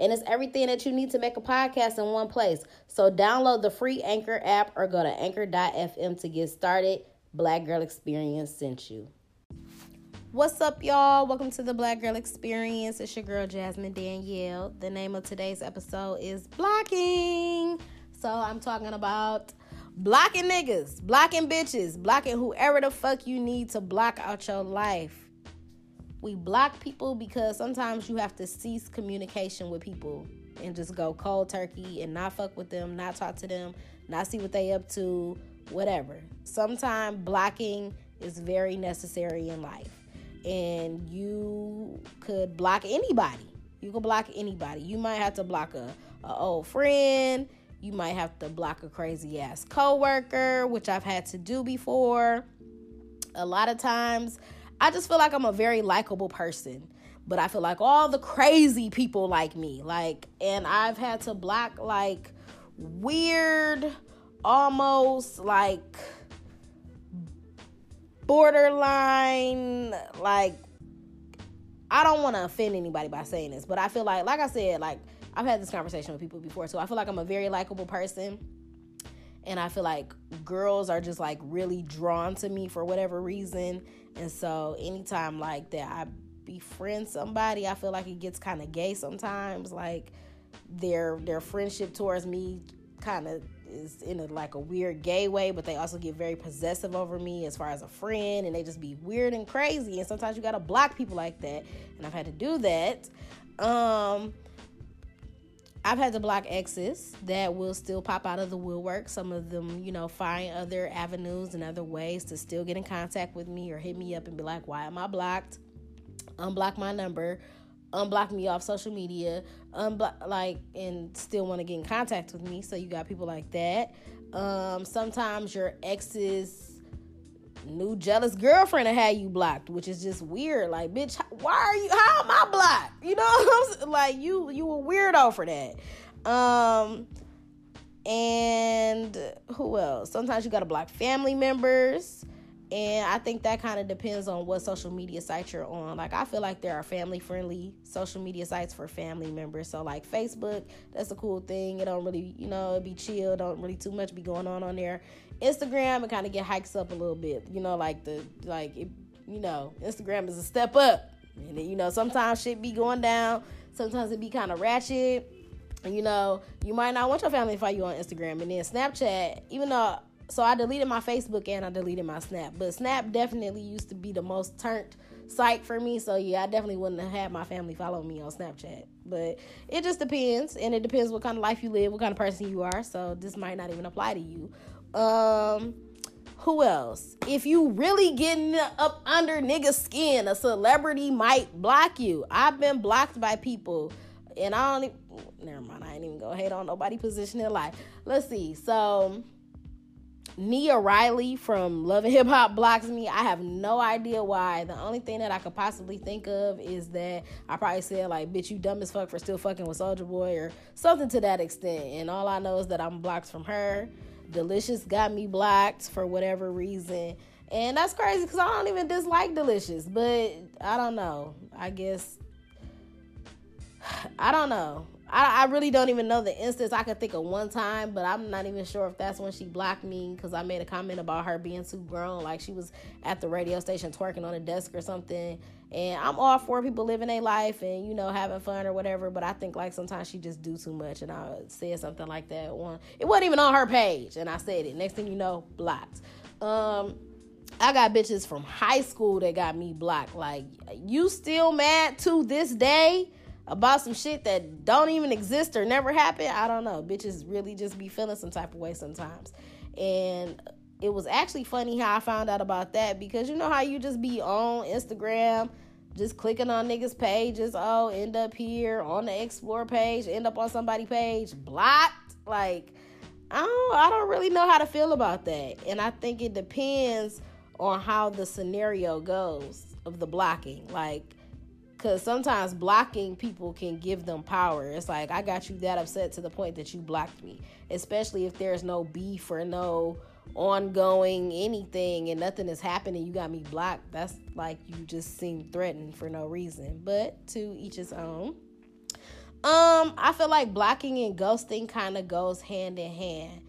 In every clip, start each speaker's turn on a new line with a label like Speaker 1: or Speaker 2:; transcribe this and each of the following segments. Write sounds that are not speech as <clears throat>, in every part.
Speaker 1: And it's everything that you need to make a podcast in one place. So download the free Anchor app or go to anchor.fm to get started. Black Girl Experience sent you. What's up, y'all? Welcome to the Black Girl Experience. It's your girl, Jasmine Danielle. The name of today's episode is Blocking. So I'm talking about blocking niggas, blocking bitches, blocking whoever the fuck you need to block out your life. We block people because sometimes you have to cease communication with people and just go cold turkey and not fuck with them, not talk to them, not see what they up to, whatever. Sometimes blocking is very necessary in life. And you could block anybody. You could block anybody. You might have to block a, a old friend. You might have to block a crazy ass coworker, which I've had to do before. A lot of times I just feel like I'm a very likable person. But I feel like all the crazy people like me. Like, and I've had to block like weird, almost like borderline, like, I don't want to offend anybody by saying this, but I feel like, like I said, like, I've had this conversation with people before, so I feel like I'm a very likable person. And I feel like girls are just like really drawn to me for whatever reason. And so anytime like that I befriend somebody, I feel like it gets kind of gay sometimes. Like their their friendship towards me kind of is in a like a weird gay way, but they also get very possessive over me as far as a friend, and they just be weird and crazy. And sometimes you gotta block people like that, and I've had to do that. Um, I've had to block exes that will still pop out of the woodwork. Some of them, you know, find other avenues and other ways to still get in contact with me or hit me up and be like, why am I blocked? Unblock my number, unblock me off social media, unblock, like, and still want to get in contact with me. So you got people like that. Um, sometimes your exes new jealous girlfriend to have you blocked, which is just weird. Like, bitch, why are you? How am I blocked? You know, <laughs> like you you a weirdo for that. Um, and who else? Sometimes you gotta block family members. And I think that kind of depends on what social media site you're on. Like, I feel like there are family friendly social media sites for family members. So, like Facebook, that's a cool thing. It don't really, you know, it be chill. Don't really too much be going on on there. Instagram, it kind of get hikes up a little bit. You know, like the, like, it, you know, Instagram is a step up. And, you know, sometimes shit be going down. Sometimes it be kind of ratchet. And, you know, you might not want your family to follow you on Instagram. And then Snapchat, even though so I deleted my Facebook and I deleted my Snap. But Snap definitely used to be the most turned site for me. So yeah, I definitely wouldn't have had my family follow me on Snapchat. But it just depends, and it depends what kind of life you live, what kind of person you are. So this might not even apply to you. Um, who else? If you really getting up under nigga skin, a celebrity might block you. I've been blocked by people, and I don't. Even, never mind. I ain't even gonna hate on nobody position in life. Let's see. So Nia Riley from Love and Hip Hop blocks me. I have no idea why. The only thing that I could possibly think of is that I probably said like, "Bitch, you dumb as fuck for still fucking with Soulja Boy" or something to that extent. And all I know is that I'm blocked from her. Delicious got me blocked for whatever reason. And that's crazy because I don't even dislike Delicious, but I don't know. I guess <sighs> I don't know. I, I really don't even know the instance. I could think of one time, but I'm not even sure if that's when she blocked me because I made a comment about her being too grown. Like she was at the radio station twerking on a desk or something. And I'm all for people living their life and, you know, having fun or whatever. But I think like sometimes she just do too much. And I said something like that one. It wasn't even on her page. And I said it. Next thing you know, blocked. Um, I got bitches from high school that got me blocked. Like, you still mad to this day? about some shit that don't even exist or never happened. I don't know. Bitches really just be feeling some type of way sometimes. And it was actually funny how I found out about that because you know how you just be on Instagram just clicking on niggas' pages, oh, end up here on the explore page, end up on somebody page, blocked. Like, I don't I don't really know how to feel about that. And I think it depends on how the scenario goes of the blocking. Like cuz sometimes blocking people can give them power. It's like I got you that upset to the point that you blocked me, especially if there's no beef or no ongoing anything and nothing is happening you got me blocked that's like you just seem threatened for no reason but to each his own um, I feel like blocking and ghosting kind of goes hand in hand.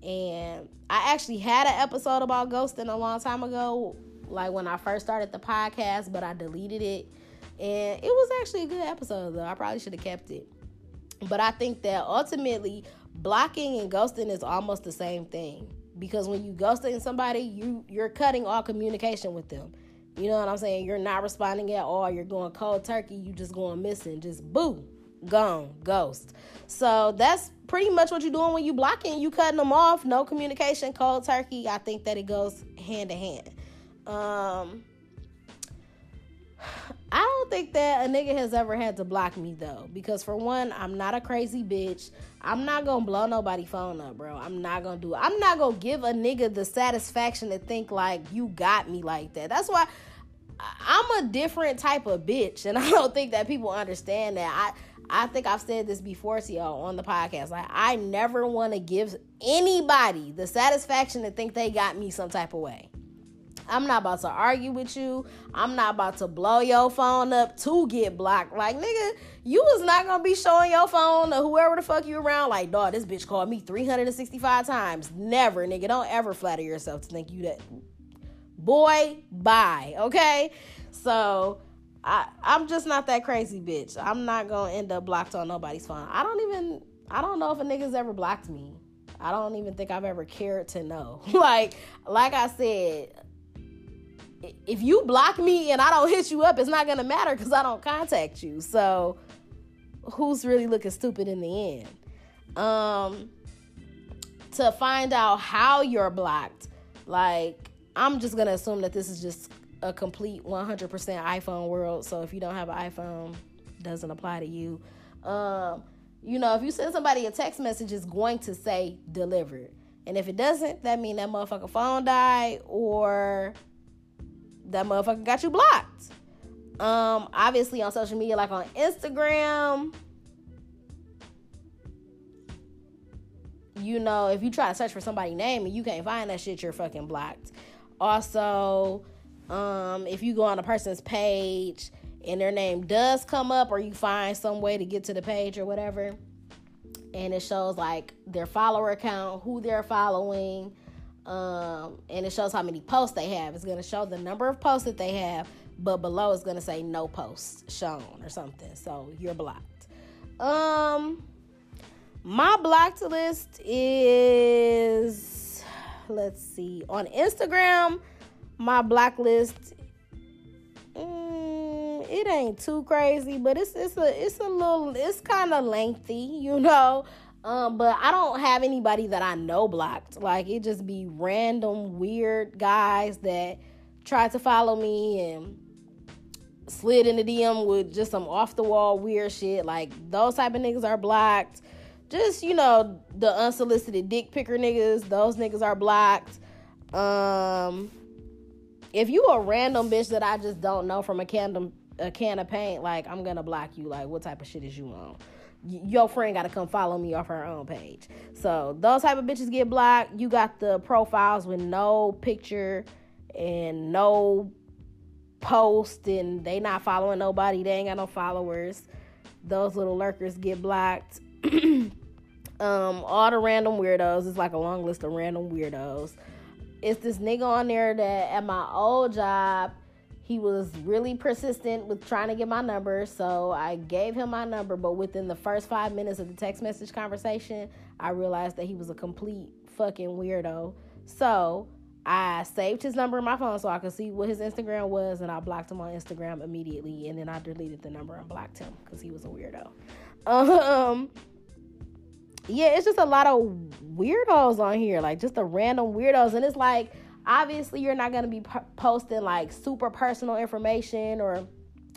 Speaker 1: And I actually had an episode about ghosting a long time ago, like when I first started the podcast, but I deleted it. And it was actually a good episode, though. I probably should have kept it. But I think that ultimately, blocking and ghosting is almost the same thing. Because when you ghosting somebody, you you're cutting all communication with them. You know what I'm saying? You're not responding at all. You're going cold turkey. You just going missing. Just boom gone, ghost. So that's pretty much what you're doing when you blocking. You cutting them off, no communication, cold turkey. I think that it goes hand to hand. Um, I don't think that a nigga has ever had to block me though, because for one, I'm not a crazy bitch. I'm not gonna blow nobody phone up, bro. I'm not gonna do it. I'm not gonna give a nigga the satisfaction to think like you got me like that. That's why I'm a different type of bitch, and <laughs> I don't think that people understand that. I I think I've said this before to y'all on the podcast. Like, I never want to give anybody the satisfaction to think they got me some type of way. I'm not about to argue with you. I'm not about to blow your phone up to get blocked. Like, nigga, you was not gonna be showing your phone to whoever the fuck you around. Like, dog, this bitch called me 365 times. Never, nigga. Don't ever flatter yourself to think you that. Boy, bye. Okay? So, I I'm just not that crazy bitch. I'm not gonna end up blocked on nobody's phone. I don't even I don't know if a nigga's ever blocked me. I don't even think I've ever cared to know. <laughs> like like I said, if you block me and I don't hit you up, it's not gonna matter because I don't contact you. So who's really looking stupid in the end? Um to find out how you're blocked, like I'm just gonna assume that this is just a complete 100% iPhone world. So if you don't have an iPhone, doesn't apply to you. Um, you know, if you send somebody a text message, it's going to say delivered. And if it doesn't, that mean that motherfucker phone died or that motherfucker got you blocked. Um, obviously on social media, like on Instagram, you know, if you try to search for somebody's name and you can't find that shit, you're fucking blocked. Also, um, if you go on a person's page and their name does come up, or you find some way to get to the page or whatever, and it shows like their follower account, who they're following, um, and it shows how many posts they have. It's gonna show the number of posts that they have, but below it's gonna say no posts shown or something. So you're blocked. Um, my blocked list is let's see on Instagram my blacklist mm, it ain't too crazy but it's it's a it's a little it's kind of lengthy you know um but i don't have anybody that i know blocked like it just be random weird guys that try to follow me and slid in the dm with just some off the wall weird shit like those type of niggas are blocked just you know the unsolicited dick picker niggas those niggas are blocked um if you a random bitch that I just don't know from a can a can of paint, like I'm gonna block you. Like what type of shit is you on? Your friend got to come follow me off her own page. So those type of bitches get blocked. You got the profiles with no picture and no post, and they not following nobody. They ain't got no followers. Those little lurkers get blocked. <clears throat> um, all the random weirdos. It's like a long list of random weirdos it's this nigga on there that at my old job he was really persistent with trying to get my number so i gave him my number but within the first five minutes of the text message conversation i realized that he was a complete fucking weirdo so i saved his number in my phone so i could see what his instagram was and i blocked him on instagram immediately and then i deleted the number and blocked him because he was a weirdo <laughs> um yeah, it's just a lot of weirdos on here, like just the random weirdos. And it's like, obviously, you're not going to be p- posting like super personal information, or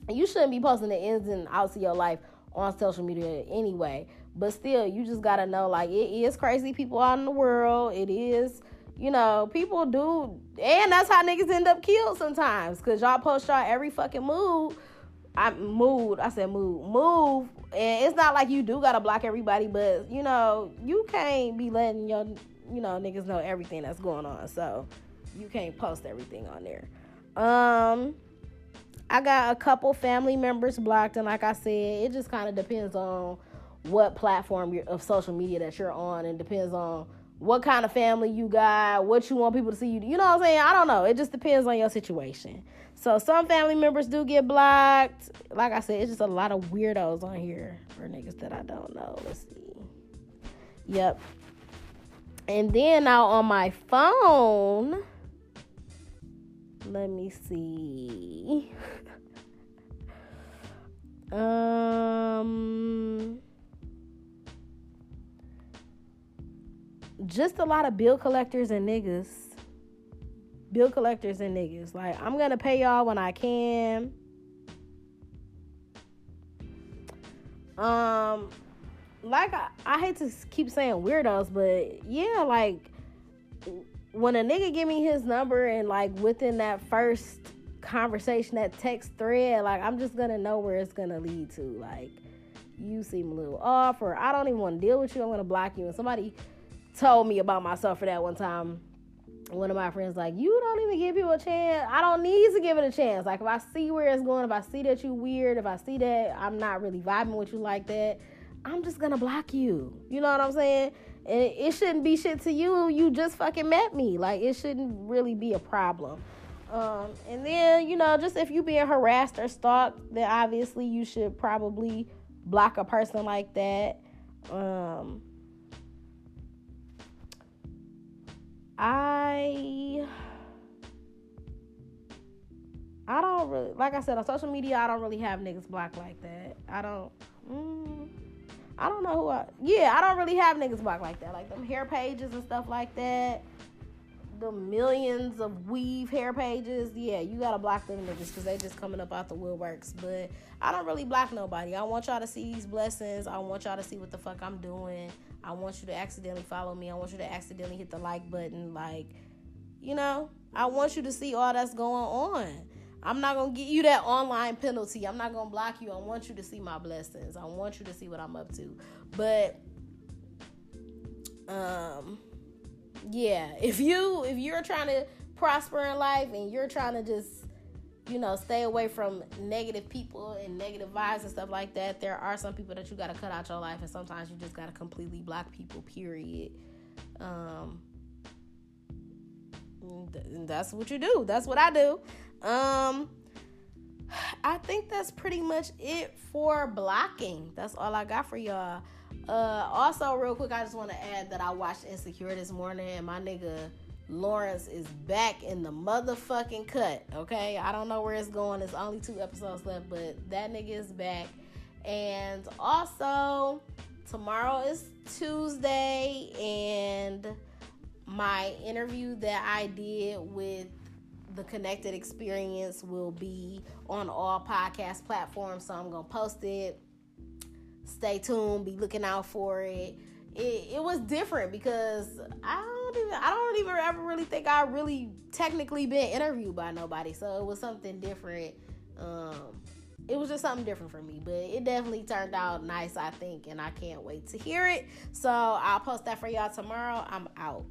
Speaker 1: you shouldn't be posting the ins and outs of your life on social media anyway. But still, you just gotta know like it is crazy people out in the world. It is, you know, people do, and that's how niggas end up killed sometimes. Cause y'all post y'all every fucking move. I mood. I said move, move, and it's not like you do gotta block everybody, but you know you can't be letting your you know niggas know everything that's going on. So you can't post everything on there. Um, I got a couple family members blocked, and like I said, it just kind of depends on what platform of social media that you're on, and depends on what kind of family you got, what you want people to see you. You know what I'm saying? I don't know. It just depends on your situation. So some family members do get blocked. Like I said, it's just a lot of weirdos on here for niggas that I don't know. Let's see. Yep. And then now on my phone, let me see. <laughs> um just a lot of bill collectors and niggas. Bill collectors and niggas. Like, I'm gonna pay y'all when I can. Um, like I, I hate to keep saying weirdos, but yeah, like when a nigga give me his number and like within that first conversation, that text thread, like I'm just gonna know where it's gonna lead to. Like you seem a little off, or I don't even want to deal with you. I'm gonna block you. And somebody told me about myself for that one time. One of my friends like, you don't even give people a chance. I don't need to give it a chance. Like if I see where it's going, if I see that you weird, if I see that I'm not really vibing with you like that, I'm just gonna block you. You know what I'm saying? And it shouldn't be shit to you. You just fucking met me. Like it shouldn't really be a problem. Um, and then you know, just if you being harassed or stalked, then obviously you should probably block a person like that. Um, I I don't really like I said on social media. I don't really have niggas blocked like that. I don't. Mm, I don't know who I. Yeah, I don't really have niggas block like that. Like them hair pages and stuff like that. The millions of weave hair pages. Yeah, you gotta block them niggas because they just coming up out the woodworks. But I don't really block nobody. I want y'all to see these blessings. I want y'all to see what the fuck I'm doing. I want you to accidentally follow me. I want you to accidentally hit the like button. Like, you know, I want you to see all that's going on. I'm not gonna give you that online penalty. I'm not gonna block you. I want you to see my blessings. I want you to see what I'm up to. But um yeah, if you if you're trying to prosper in life and you're trying to just you know, stay away from negative people and negative vibes and stuff like that. There are some people that you got to cut out your life, and sometimes you just got to completely block people. Period. Um, that's what you do. That's what I do. Um, I think that's pretty much it for blocking. That's all I got for y'all. Uh, also, real quick, I just want to add that I watched Insecure this morning, and my nigga Lawrence is back in the motherfucking cut. Okay, I don't know where it's going. There's only two episodes left, but that nigga is back. And also, tomorrow is Tuesday, and my interview that I did with the Connected Experience will be on all podcast platforms. So I'm gonna post it. Stay tuned. Be looking out for it. It, it was different because I don't even I don't even ever really think I really technically been interviewed by nobody. So it was something different. Um, it was just something different for me, but it definitely turned out nice, I think, and I can't wait to hear it. So I'll post that for y'all tomorrow. I'm out.